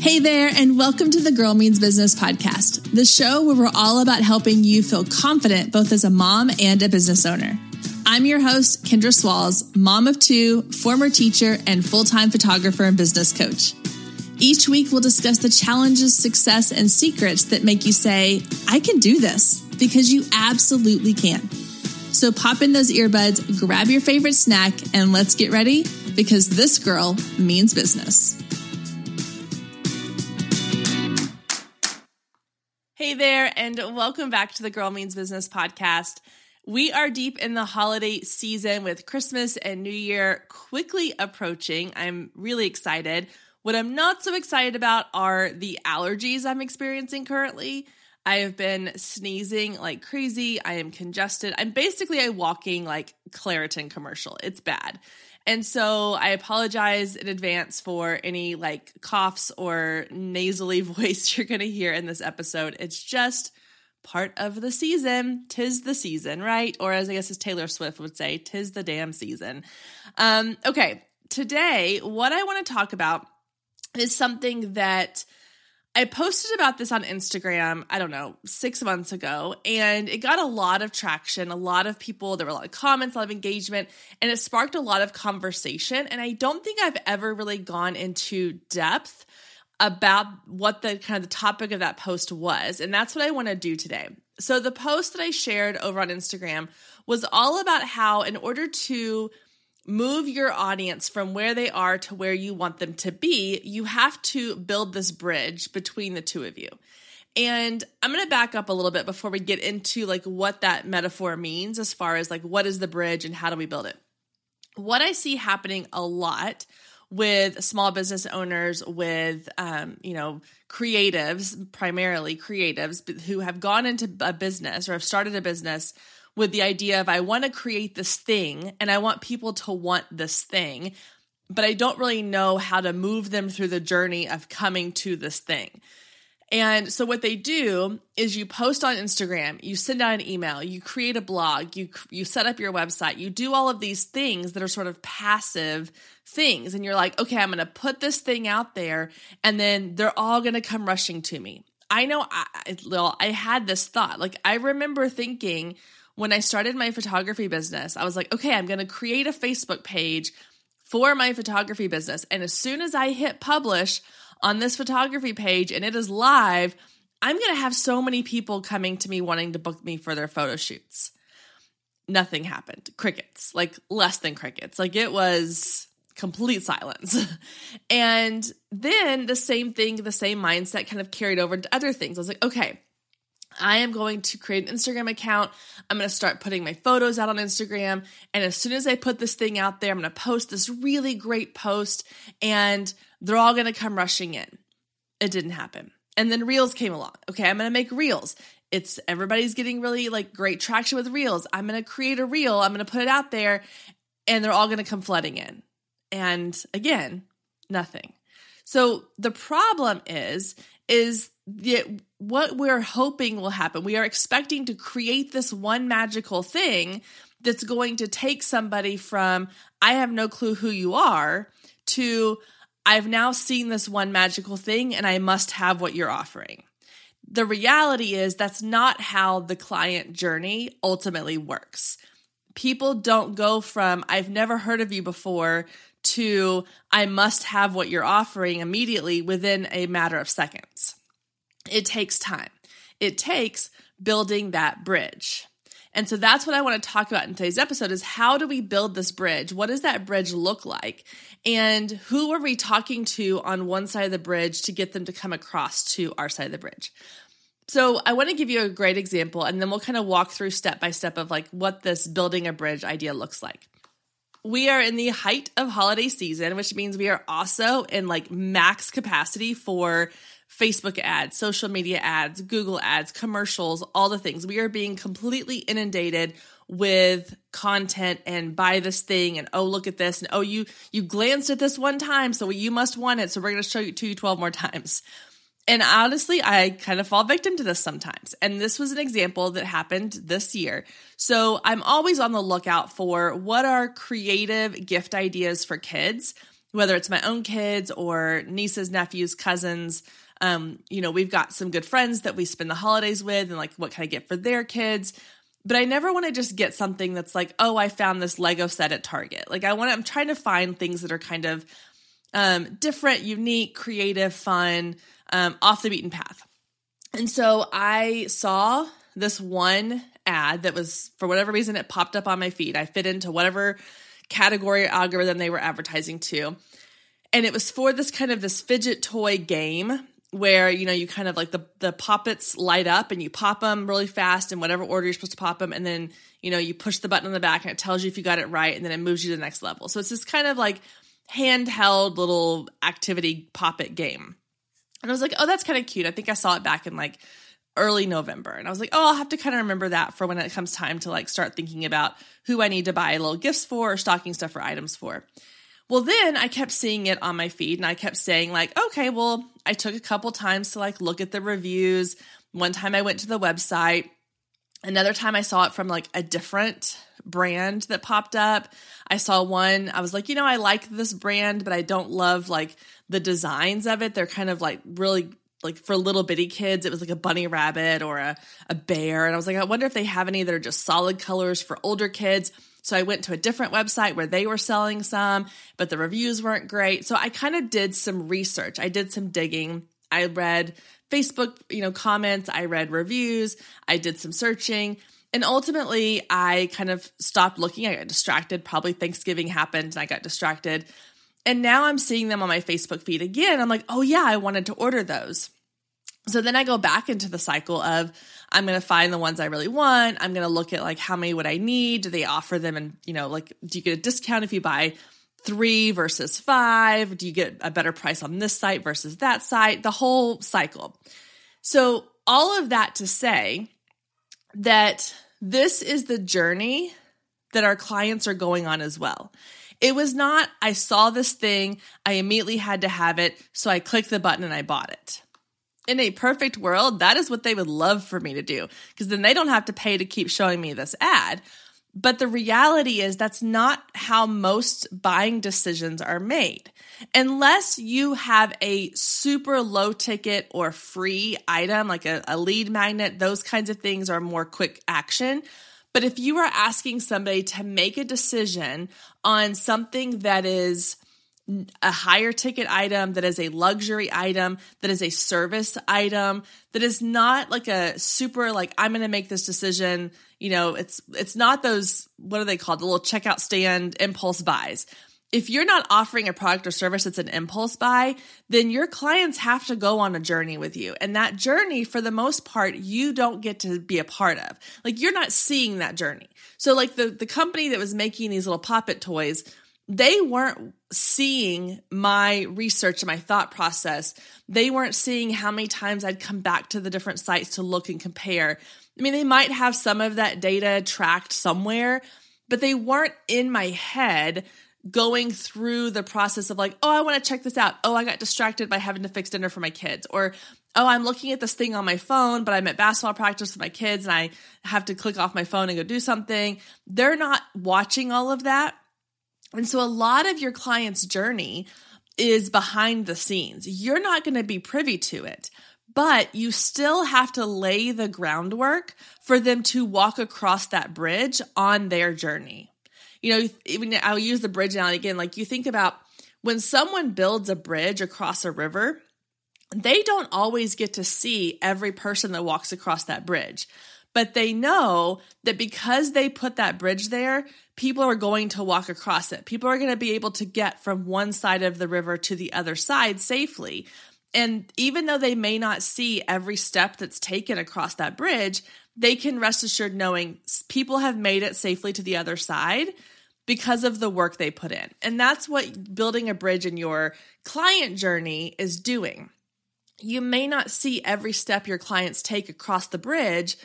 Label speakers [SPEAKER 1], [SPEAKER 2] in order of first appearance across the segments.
[SPEAKER 1] Hey there, and welcome to the Girl Means Business podcast, the show where we're all about helping you feel confident both as a mom and a business owner. I'm your host, Kendra Swalls, mom of two, former teacher, and full time photographer and business coach. Each week, we'll discuss the challenges, success, and secrets that make you say, I can do this, because you absolutely can. So pop in those earbuds, grab your favorite snack, and let's get ready because this girl means business. Hey there, and welcome back to the Girl Means Business podcast. We are deep in the holiday season with Christmas and New Year quickly approaching. I'm really excited. What I'm not so excited about are the allergies I'm experiencing currently. I have been sneezing like crazy. I am congested. I'm basically a walking like Claritin commercial. It's bad. And so I apologize in advance for any like coughs or nasally voice you're going to hear in this episode. It's just part of the season. Tis the season, right? Or as I guess as Taylor Swift would say, tis the damn season. Um, okay, today, what I want to talk about is something that I posted about this on Instagram, I don't know, six months ago, and it got a lot of traction. A lot of people, there were a lot of comments, a lot of engagement, and it sparked a lot of conversation. And I don't think I've ever really gone into depth about what the kind of the topic of that post was. And that's what I want to do today. So the post that I shared over on Instagram was all about how, in order to move your audience from where they are to where you want them to be, you have to build this bridge between the two of you. And I'm going to back up a little bit before we get into like what that metaphor means as far as like what is the bridge and how do we build it. What I see happening a lot with small business owners, with um, you know creatives, primarily creatives who have gone into a business or have started a business with the idea of I want to create this thing and I want people to want this thing, but I don't really know how to move them through the journey of coming to this thing. And so what they do is you post on Instagram, you send out an email, you create a blog, you you set up your website, you do all of these things that are sort of passive things and you're like, "Okay, I'm going to put this thing out there and then they're all going to come rushing to me." I know I I had this thought. Like I remember thinking when I started my photography business, I was like, okay, I'm going to create a Facebook page for my photography business. And as soon as I hit publish on this photography page and it is live, I'm going to have so many people coming to me wanting to book me for their photo shoots. Nothing happened. Crickets, like less than crickets. Like it was complete silence. and then the same thing, the same mindset kind of carried over into other things. I was like, okay, I am going to create an Instagram account. I'm going to start putting my photos out on Instagram. And as soon as I put this thing out there, I'm going to post this really great post and they're all going to come rushing in. It didn't happen. And then Reels came along. Okay, I'm going to make Reels. It's everybody's getting really like great traction with Reels. I'm going to create a Reel. I'm going to put it out there and they're all going to come flooding in. And again, nothing. So the problem is is the, what we're hoping will happen. We are expecting to create this one magical thing that's going to take somebody from, I have no clue who you are, to, I've now seen this one magical thing and I must have what you're offering. The reality is that's not how the client journey ultimately works. People don't go from, I've never heard of you before, to, I must have what you're offering immediately within a matter of seconds it takes time. It takes building that bridge. And so that's what I want to talk about in today's episode is how do we build this bridge? What does that bridge look like? And who are we talking to on one side of the bridge to get them to come across to our side of the bridge? So I want to give you a great example and then we'll kind of walk through step by step of like what this building a bridge idea looks like. We are in the height of holiday season, which means we are also in like max capacity for Facebook ads, social media ads, Google ads, commercials, all the things. We are being completely inundated with content and buy this thing and oh look at this and oh you you glanced at this one time so you must want it so we're going to show it to you 12 more times. And honestly, I kind of fall victim to this sometimes. And this was an example that happened this year. So I'm always on the lookout for what are creative gift ideas for kids whether it's my own kids or nieces, nephews, cousins. Um, you know, we've got some good friends that we spend the holidays with and like what can I get for their kids? But I never want to just get something that's like, oh, I found this Lego set at Target. Like I want to, I'm trying to find things that are kind of um, different, unique, creative, fun, um, off the beaten path. And so I saw this one ad that was, for whatever reason, it popped up on my feed. I fit into whatever category or algorithm they were advertising to. And it was for this kind of this fidget toy game where you know you kind of like the the poppets light up and you pop them really fast in whatever order you're supposed to pop them and then you know you push the button on the back and it tells you if you got it right and then it moves you to the next level so it's this kind of like handheld little activity poppet game and i was like oh that's kind of cute i think i saw it back in like early november and i was like oh i'll have to kind of remember that for when it comes time to like start thinking about who i need to buy little gifts for or stocking stuff or items for well, then I kept seeing it on my feed and I kept saying, like, okay, well, I took a couple times to like look at the reviews. One time I went to the website. Another time I saw it from like a different brand that popped up. I saw one, I was like, you know, I like this brand, but I don't love like the designs of it. They're kind of like really like for little bitty kids, it was like a bunny rabbit or a, a bear. And I was like, I wonder if they have any that are just solid colors for older kids. So I went to a different website where they were selling some, but the reviews weren't great. So I kind of did some research. I did some digging. I read Facebook, you know, comments, I read reviews, I did some searching, and ultimately I kind of stopped looking. I got distracted. Probably Thanksgiving happened and I got distracted. And now I'm seeing them on my Facebook feed again. I'm like, "Oh yeah, I wanted to order those." So then I go back into the cycle of I'm going to find the ones I really want. I'm going to look at like how many would I need? Do they offer them and, you know, like do you get a discount if you buy 3 versus 5? Do you get a better price on this site versus that site? The whole cycle. So all of that to say that this is the journey that our clients are going on as well. It was not, I saw this thing, I immediately had to have it, so I clicked the button and I bought it in a perfect world, that is what they would love for me to do because then they don't have to pay to keep showing me this ad. But the reality is that's not how most buying decisions are made. Unless you have a super low ticket or free item, like a, a, lead magnet, those kinds of things are more quick action. But if you are asking somebody to make a decision on something that is a higher ticket item, that is a luxury item, that is a service item, that is not like a super like I'm going to make this decision, you know, it's it's not those what are they called? The little checkout stand impulse buys. If you're not offering a product or service that's an impulse buy, then your clients have to go on a journey with you. And that journey, for the most part, you don't get to be a part of. Like you're not seeing that journey. So like the, the company that was making these little poppet toys, they weren't seeing my research and my thought process. They weren't seeing how many times I'd come back to the different sites to look and compare. I mean, they might have some of that data tracked somewhere, but they weren't in my head going through the process of like, oh, I want to check this out. Oh, I got distracted by having to fix dinner for my kids. Or, oh, I'm looking at this thing on my phone, but I'm at basketball practice with my kids and I have to click off my phone and go do something. They're not watching all of that. And so a lot of your client's journey is behind the scenes. You're not going to be privy to it, but you still have to lay the groundwork for them to walk across that bridge on their journey. You know, even I'll use the bridge analogy again. Like you think about when someone builds a bridge across a river, they don't always get to see every person that walks across that bridge but they know that because they put that bridge there, people are going to walk across it. People are going to be able to get from one side of the river to the other side safely. And even though they may not see every step that's taken across that bridge, they can rest assured knowing people have made it safely to the other side because of the work they put in. And that's what building a bridge in your client journey is doing. You may not see every step your clients take across the bridge,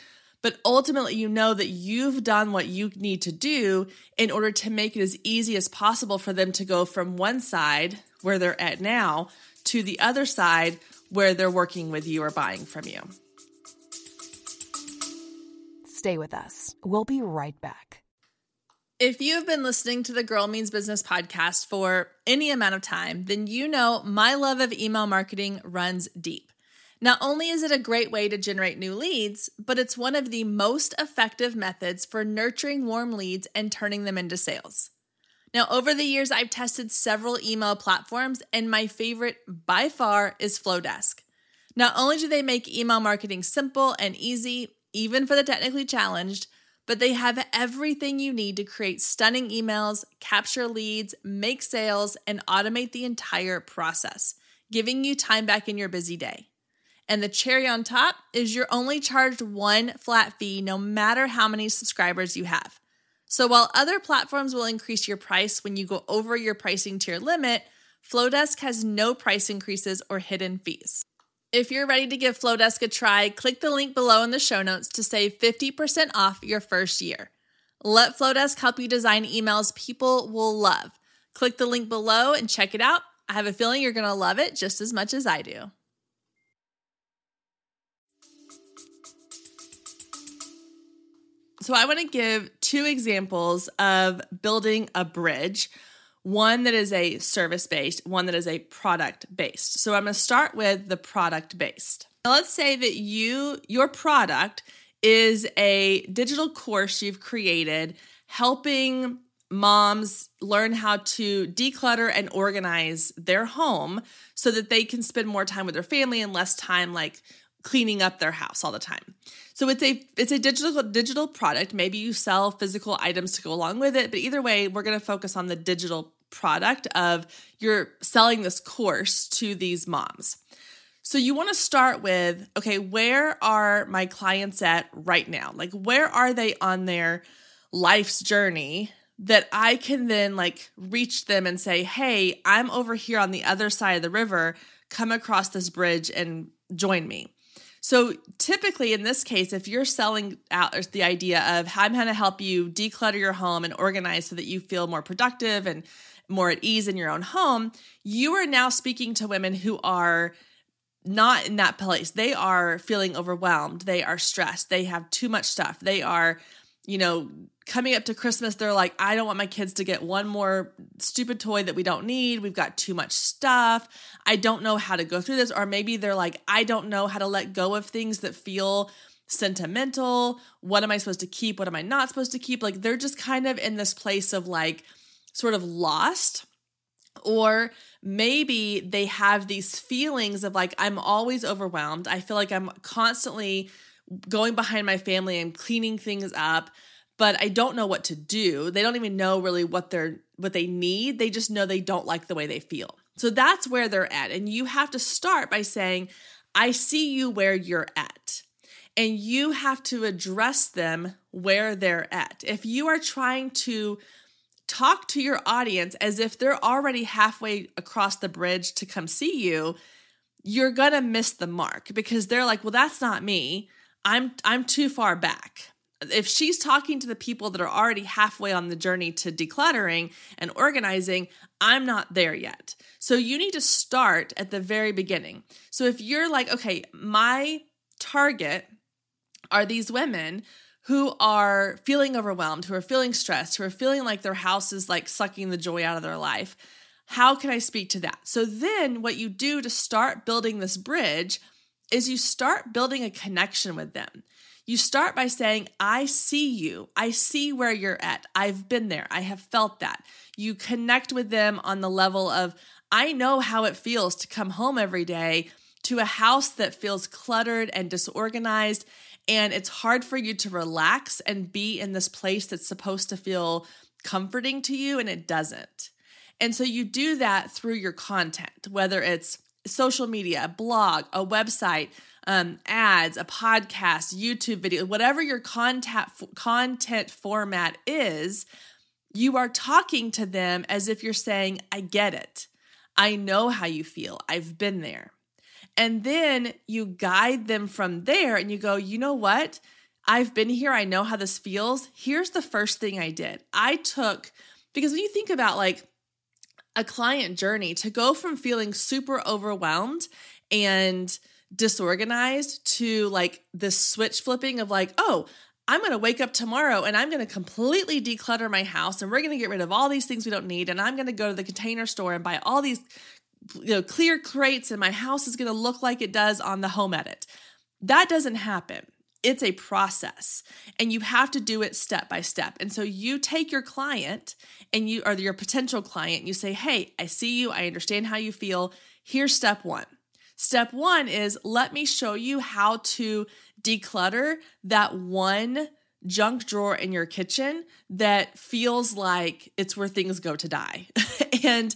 [SPEAKER 1] but ultimately you know that you've done what you need to do in order to make it as easy as possible for them to go from one side where they're at now to the other side where they're working with you or buying from you.
[SPEAKER 2] Stay with us. We'll be right back.
[SPEAKER 1] If you have been listening to the Girl Means Business podcast for any amount of time, then you know my love of email marketing runs deep. Not only is it a great way to generate new leads, but it's one of the most effective methods for nurturing warm leads and turning them into sales. Now, over the years, I've tested several email platforms, and my favorite by far is Flodesk. Not only do they make email marketing simple and easy, even for the technically challenged, but they have everything you need to create stunning emails, capture leads, make sales, and automate the entire process, giving you time back in your busy day. And the cherry on top is you're only charged one flat fee no matter how many subscribers you have. So while other platforms will increase your price when you go over your pricing tier limit, Flodesk has no price increases or hidden fees. If you're ready to give Flodesk a try, click the link below in the show notes to save 50% off your first year. Let Flodesk help you design emails people will love. Click the link below and check it out. I have a feeling you're going to love it just as much as I do. So, I want to give two examples of building a bridge one that is a service based, one that is a product based. So I'm going to start with the product based. Now let's say that you your product is a digital course you've created helping moms learn how to declutter and organize their home so that they can spend more time with their family and less time like cleaning up their house all the time. So it's a it's a digital digital product. Maybe you sell physical items to go along with it, but either way, we're going to focus on the digital product of you're selling this course to these moms. So you want to start with okay, where are my clients at right now? Like where are they on their life's journey that I can then like reach them and say, "Hey, I'm over here on the other side of the river. Come across this bridge and join me." So typically in this case, if you're selling out the idea of how I'm going to help you declutter your home and organize so that you feel more productive and more at ease in your own home, you are now speaking to women who are not in that place. They are feeling overwhelmed. They are stressed. They have too much stuff. They are, you know, coming up to Christmas, they're like, I don't want my kids to get one more stupid toy that we don't need. We've got too much stuff. I don't know how to go through this. Or maybe they're like, I don't know how to let go of things that feel sentimental. What am I supposed to keep? What am I not supposed to keep? Like, they're just kind of in this place of like, sort of lost or maybe they have these feelings of like i'm always overwhelmed i feel like i'm constantly going behind my family and cleaning things up but i don't know what to do. They don't even know really what they're what they need. They just know they don't like the way they feel. So that's where they're at. And you have to start by saying i see you where you're at. And you have to address them where they're at. If you are trying to talk to your audience as if they're already halfway across the bridge to come see you, you're going to miss the mark because they're like, "Well, that's not me. I'm I'm too far back." If she's talking to the people that are already halfway on the journey to decluttering and organizing, I'm not there yet. So you need to start at the very beginning. So if you're like, "Okay, my target are these women who are feeling overwhelmed, who are feeling stressed, who are feeling like their house is like sucking the joy out of their life. How can I speak to that? So then, what you do to start building this bridge is you start building a connection with them. You start by saying, I see you. I see where you're at. I've been there. I have felt that. You connect with them on the level of, I know how it feels to come home every day to a house that feels cluttered and disorganized and it's hard for you to relax and be in this place that's supposed to feel comforting to you and it doesn't. And so you do that through your content, whether it's social media, a blog, a website, um, ads, a podcast, YouTube video, whatever your content content format is, you are talking to them as if you're saying, "I get it. I know how you feel. I've been there." And then you guide them from there and you go, you know what? I've been here. I know how this feels. Here's the first thing I did I took, because when you think about like a client journey, to go from feeling super overwhelmed and disorganized to like this switch flipping of like, oh, I'm going to wake up tomorrow and I'm going to completely declutter my house and we're going to get rid of all these things we don't need. And I'm going to go to the container store and buy all these you know, clear crates and my house is going to look like it does on the home edit. That doesn't happen. It's a process and you have to do it step by step. And so you take your client and you or your potential client, you say, Hey, I see you. I understand how you feel. Here's step one. Step one is let me show you how to declutter that one junk drawer in your kitchen that feels like it's where things go to die. and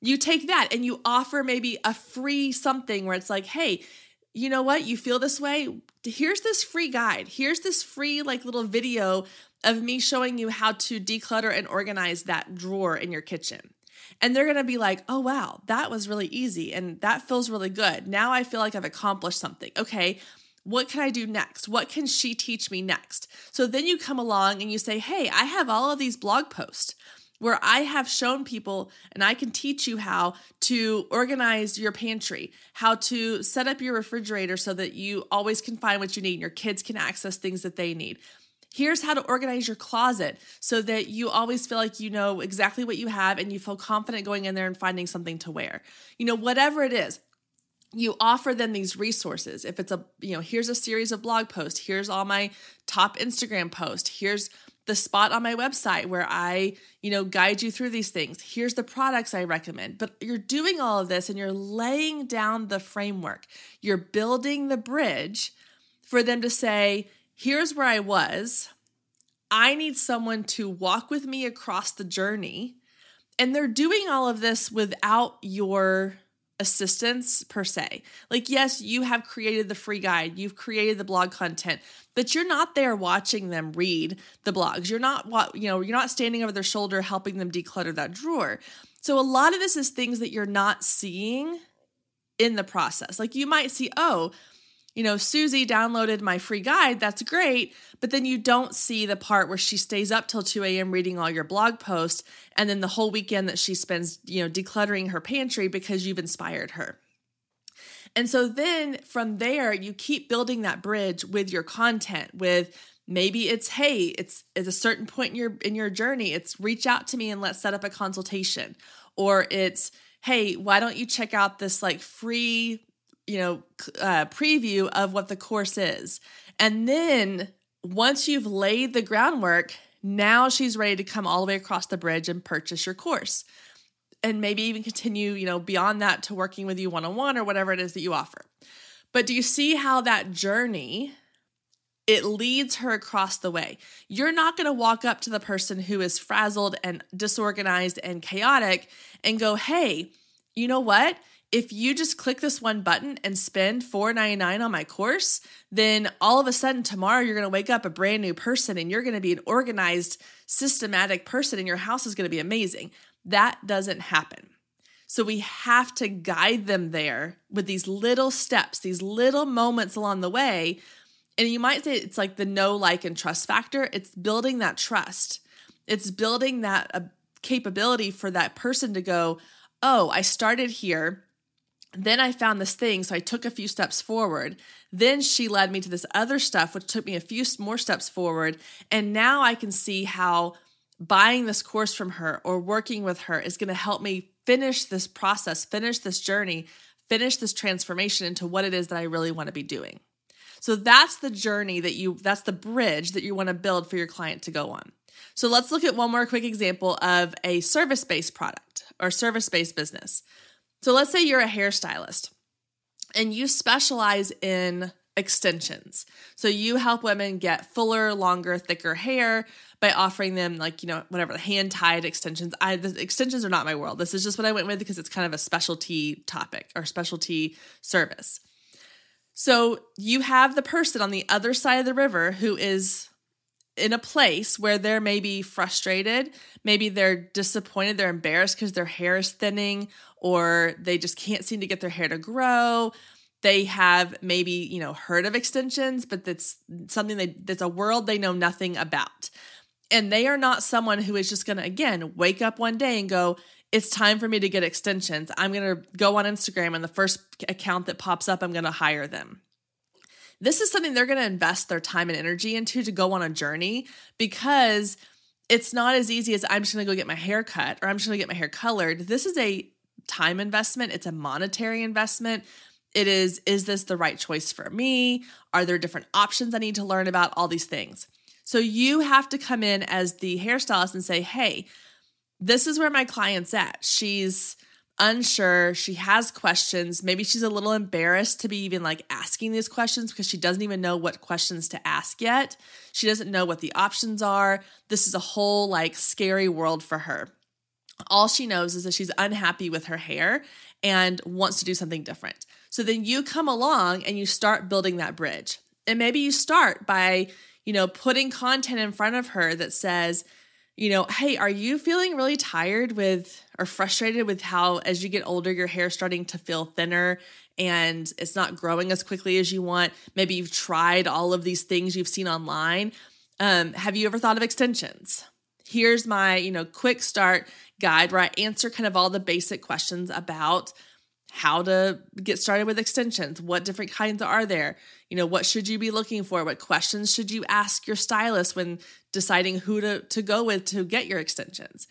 [SPEAKER 1] you take that and you offer maybe a free something where it's like, hey, you know what? You feel this way? Here's this free guide. Here's this free, like, little video of me showing you how to declutter and organize that drawer in your kitchen. And they're gonna be like, oh, wow, that was really easy and that feels really good. Now I feel like I've accomplished something. Okay, what can I do next? What can she teach me next? So then you come along and you say, hey, I have all of these blog posts where I have shown people and I can teach you how to organize your pantry, how to set up your refrigerator so that you always can find what you need and your kids can access things that they need. Here's how to organize your closet so that you always feel like you know exactly what you have and you feel confident going in there and finding something to wear. You know, whatever it is, you offer them these resources. If it's a, you know, here's a series of blog posts, here's all my top Instagram posts, here's the spot on my website where I, you know, guide you through these things. Here's the products I recommend. But you're doing all of this and you're laying down the framework. You're building the bridge for them to say, here's where I was. I need someone to walk with me across the journey. And they're doing all of this without your assistance per se. Like, yes, you have created the free guide, you've created the blog content, but you're not there watching them read the blogs. You're not, what you know, you're not standing over their shoulder helping them declutter that drawer. So, a lot of this is things that you're not seeing in the process. Like, you might see, oh, you know, Susie downloaded my free guide. That's great. But then you don't see the part where she stays up till 2 a.m. reading all your blog posts and then the whole weekend that she spends, you know, decluttering her pantry because you've inspired her. And so then from there, you keep building that bridge with your content, with maybe it's hey it's at a certain point in your in your journey it's reach out to me and let's set up a consultation or it's hey why don't you check out this like free you know uh, preview of what the course is and then once you've laid the groundwork now she's ready to come all the way across the bridge and purchase your course and maybe even continue you know beyond that to working with you one-on-one or whatever it is that you offer but do you see how that journey it leads her across the way. You're not going to walk up to the person who is frazzled and disorganized and chaotic and go, "Hey, you know what? If you just click this one button and spend $4.99 on my course, then all of a sudden tomorrow you're going to wake up a brand new person and you're going to be an organized, systematic person and your house is going to be amazing. That doesn't happen. So we have to guide them there with these little steps, these little moments along the way. And you might say it's like the know, like, and trust factor. It's building that trust, it's building that uh, capability for that person to go, Oh, I started here then I found this thing, so I took a few steps forward. Then she led me to this other stuff, which took me a few more steps forward. And now I can see how buying this course from her or working with her is going to help me finish this process, finish this journey, finish this transformation into what it is that I really want to be doing. So that's the journey that you, that's the bridge that you want to build for your client to go on. So let's look at one more quick example of a service based product or service based business. So let's say you're a hairstylist and you specialize in extensions. So you help women get fuller, longer, thicker hair by offering them like, you know, whatever, hand tied extensions. I the extensions are not my world. This is just what I went with because it's kind of a specialty topic or specialty service. So you have the person on the other side of the river who is in a place where they're maybe frustrated, maybe they're disappointed, they're embarrassed because their hair is thinning, or they just can't seem to get their hair to grow. They have maybe, you know, heard of extensions, but that's something they, that's a world they know nothing about. And they are not someone who is just going to, again, wake up one day and go, it's time for me to get extensions. I'm going to go on Instagram and the first account that pops up, I'm going to hire them. This is something they're going to invest their time and energy into to go on a journey because it's not as easy as I'm just going to go get my hair cut or I'm just going to get my hair colored. This is a time investment, it's a monetary investment. It is, is this the right choice for me? Are there different options I need to learn about? All these things. So you have to come in as the hairstylist and say, hey, this is where my client's at. She's unsure. She has questions. Maybe she's a little embarrassed to be even like asking these questions because she doesn't even know what questions to ask yet. She doesn't know what the options are. This is a whole like scary world for her. All she knows is that she's unhappy with her hair and wants to do something different. So then you come along and you start building that bridge. And maybe you start by, you know, putting content in front of her that says, you know, hey, are you feeling really tired with or frustrated with how as you get older your hair starting to feel thinner and it's not growing as quickly as you want? Maybe you've tried all of these things you've seen online. Um, have you ever thought of extensions? Here's my, you know, quick start guide where I answer kind of all the basic questions about how to get started with extensions what different kinds are there? You know what should you be looking for? What questions should you ask your stylist when deciding who to, to go with to get your extensions?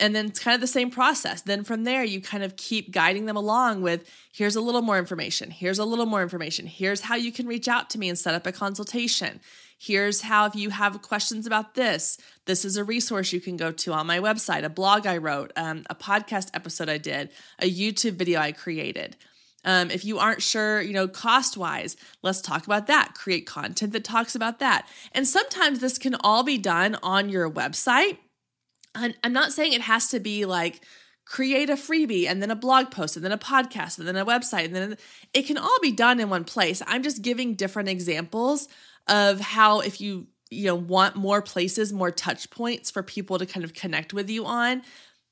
[SPEAKER 1] And then it's kind of the same process. Then from there you kind of keep guiding them along with here's a little more information. Here's a little more information. Here's how you can reach out to me and set up a consultation Here's how, if you have questions about this, this is a resource you can go to on my website, a blog I wrote, um, a podcast episode I did, a YouTube video I created. Um, if you aren't sure, you know, cost wise, let's talk about that. Create content that talks about that. And sometimes this can all be done on your website. And I'm not saying it has to be like, create a freebie and then a blog post and then a podcast and then a website and then it can all be done in one place. I'm just giving different examples of how if you you know want more places more touch points for people to kind of connect with you on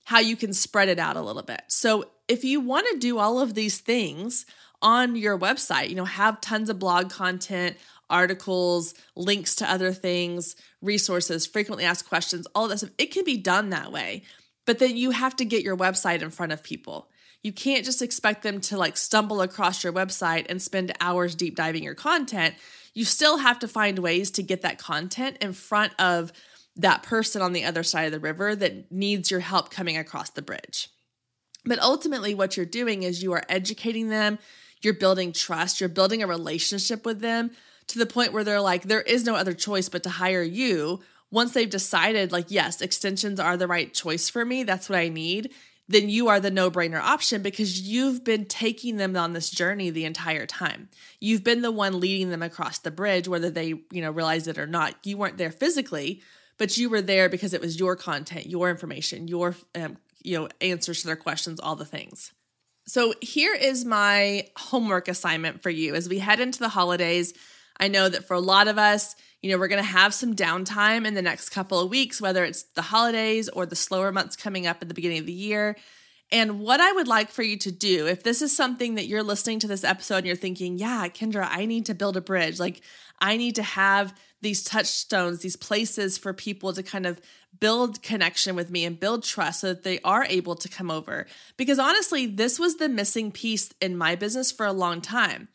[SPEAKER 1] how you can spread it out a little bit. So if you want to do all of these things on your website you know have tons of blog content articles links to other things resources frequently asked questions all that stuff it can be done that way. But then you have to get your website in front of people you can't just expect them to like stumble across your website and spend hours deep diving your content you still have to find ways to get that content in front of that person on the other side of the river that needs your help coming across the bridge. But ultimately, what you're doing is you are educating them, you're building trust, you're building a relationship with them to the point where they're like, there is no other choice but to hire you. Once they've decided, like, yes, extensions are the right choice for me, that's what I need, then you are the no brainer option because you've been taking them on this journey the entire time. You've been the one leading them across the bridge, whether they, you know, realize it or not. You weren't there physically, but you were there because it was your content, your information, your, um, you know, answers to their questions, all the things. So here is my homework assignment for you as we head into the holidays. I know that for a lot of us, you know, we're going to have some downtime in the next couple of weeks, whether it's the holidays or the slower months coming up at the beginning of the year. And what I would like for you to do, if this is something that you're listening to this episode and you're thinking, yeah, Kendra, I need to build a bridge. Like, I need to have these touchstones, these places for people to kind of build connection with me and build trust so that they are able to come over. Because honestly, this was the missing piece in my business for a long time.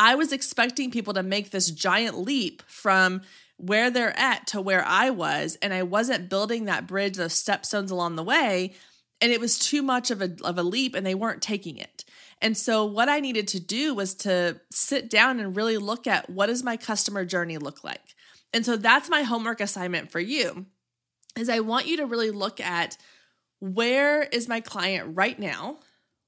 [SPEAKER 1] I was expecting people to make this giant leap from where they're at to where I was, and I wasn't building that bridge, those stepstones along the way. And it was too much of a, of a leap, and they weren't taking it. And so, what I needed to do was to sit down and really look at what does my customer journey look like. And so, that's my homework assignment for you. Is I want you to really look at where is my client right now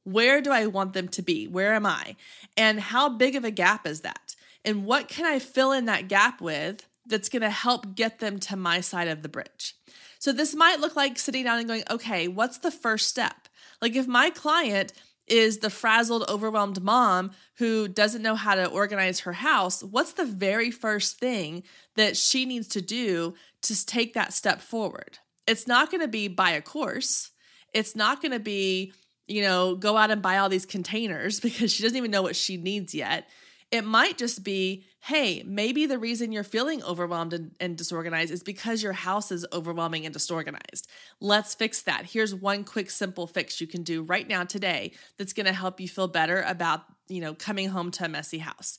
[SPEAKER 1] where do I want them to be? Where am I? And how big of a gap is that? And what can I fill in that gap with that's going to help get them to my side of the bridge? So this might look like sitting down and going, okay, what's the first step? Like if my client is the frazzled, overwhelmed mom who doesn't know how to organize her house, what's the very first thing that she needs to do to take that step forward? It's not going to be buy a course. It's not going to be you know, go out and buy all these containers because she doesn't even know what she needs yet. It might just be, hey, maybe the reason you're feeling overwhelmed and, and, disorganized is because your house is overwhelming and disorganized. Let's fix that. Here's one quick, simple fix you can do right now today that's going to help you feel better about, you know, coming home to a messy house.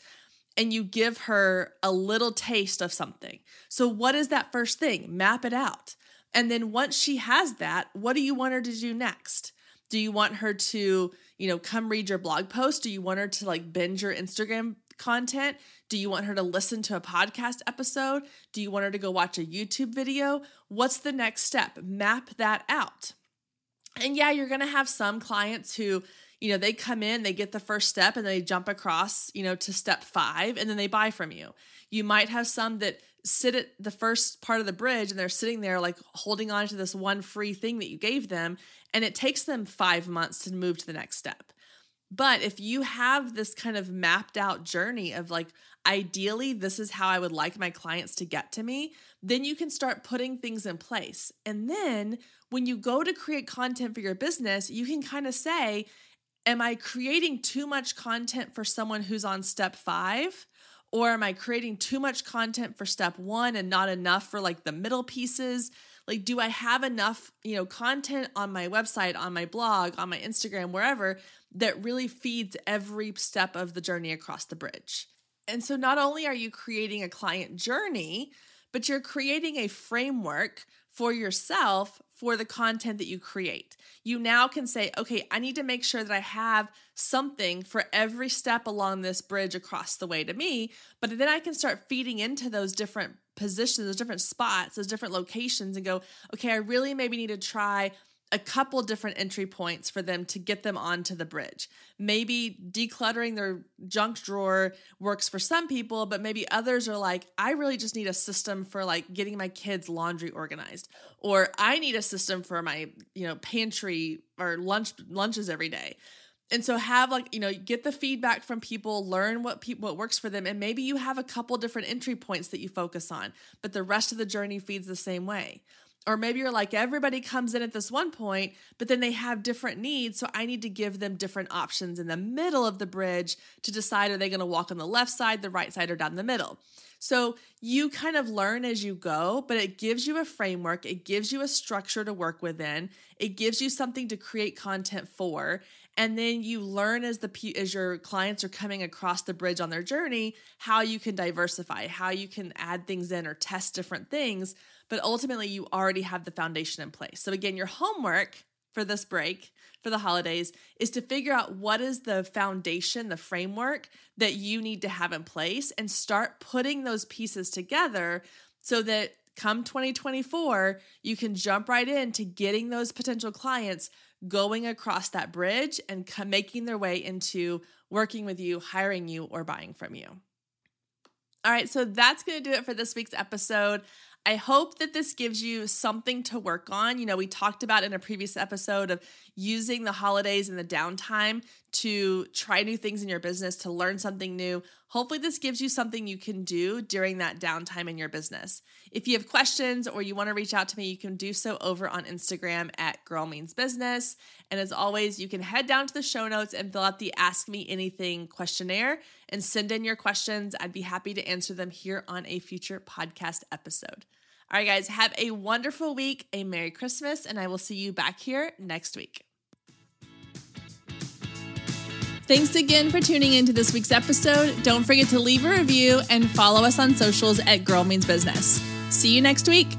[SPEAKER 1] and you give her a little taste of something. So, what is that first thing? Map it out. And then once she has that, what do you want her to do next? Do you want her to, you know, come read your blog post? Do you want her to like binge your Instagram content? Do you want her to listen to a podcast episode? Do you want her to go watch a YouTube video? What's the next step? Map that out. And yeah, you're going to have some clients who, you know, they come in, they get the first step and they jump across, you know, to step 5 and then they buy from you. You might have some that sit at the first part of the bridge and they're sitting there like holding on to this one free thing that you gave them and it takes them 5 months to move to the next step. But if you have this kind of mapped out journey of like, ideally, this is how I would like my clients to get to me, then you can start putting things in place. And then when you go to create content for your business, you can kind of say, Am I creating too much content for someone who's on step five? Or am I creating too much content for step one and not enough for like the middle pieces? Like, do I have enough, you know, content on my website, on my blog, on my Instagram, wherever that really feeds every step of the journey across the bridge? And so, not only are you creating a client journey, but you're creating a framework for yourself for the content that you create. You now can say, okay, I need to make sure that I have something for every step along this bridge across the way to me. But then I can start feeding into those different positions, those different spots, those different locations, and go, okay, I really maybe need to try a couple different entry points for them to get them onto the bridge. Maybe decluttering their junk drawer works for some people, but maybe others are like, I really just need a system for like getting my kids' laundry organized, or I need a system for my, you know, pantry or lunch lunches every day. And so have like, you know, get the feedback from people, learn what people what works for them and maybe you have a couple different entry points that you focus on, but the rest of the journey feeds the same way. Or maybe you're like, everybody comes in at this one point, but then they have different needs. So I need to give them different options in the middle of the bridge to decide are they going to walk on the left side, the right side, or down the middle. So you kind of learn as you go, but it gives you a framework, it gives you a structure to work within, it gives you something to create content for. And then you learn as the as your clients are coming across the bridge on their journey how you can diversify, how you can add things in or test different things but ultimately you already have the foundation in place. So, again, your homework for this break for the holidays is to figure out what is the foundation, the framework that you need to have in place and start putting those pieces together so that come 2024, you can jump right into getting those potential clients going across that bridge and making their way into working with you, hiring you, or buying from you. All right, so that's going to do it for this week's episode. I hope that this gives you something to work on. You know, we talked about in a previous episode of using the holidays and the downtime to try new things in your business, to learn something new. Hopefully, this gives you something you can do during that downtime in your business. If you have questions or you want to reach out to me, you can do so over on Instagram at Girl Means Business. And as always, you can head down to the show notes and fill out the Ask Me Anything questionnaire and send in your questions. I'd be happy to answer them here on a future podcast episode. All right, guys, have a wonderful week, a Merry Christmas, and I will see you back here next week. Thanks again for tuning into this week's episode. Don't forget to leave a review and follow us on socials at Girl Means Business. See you next week.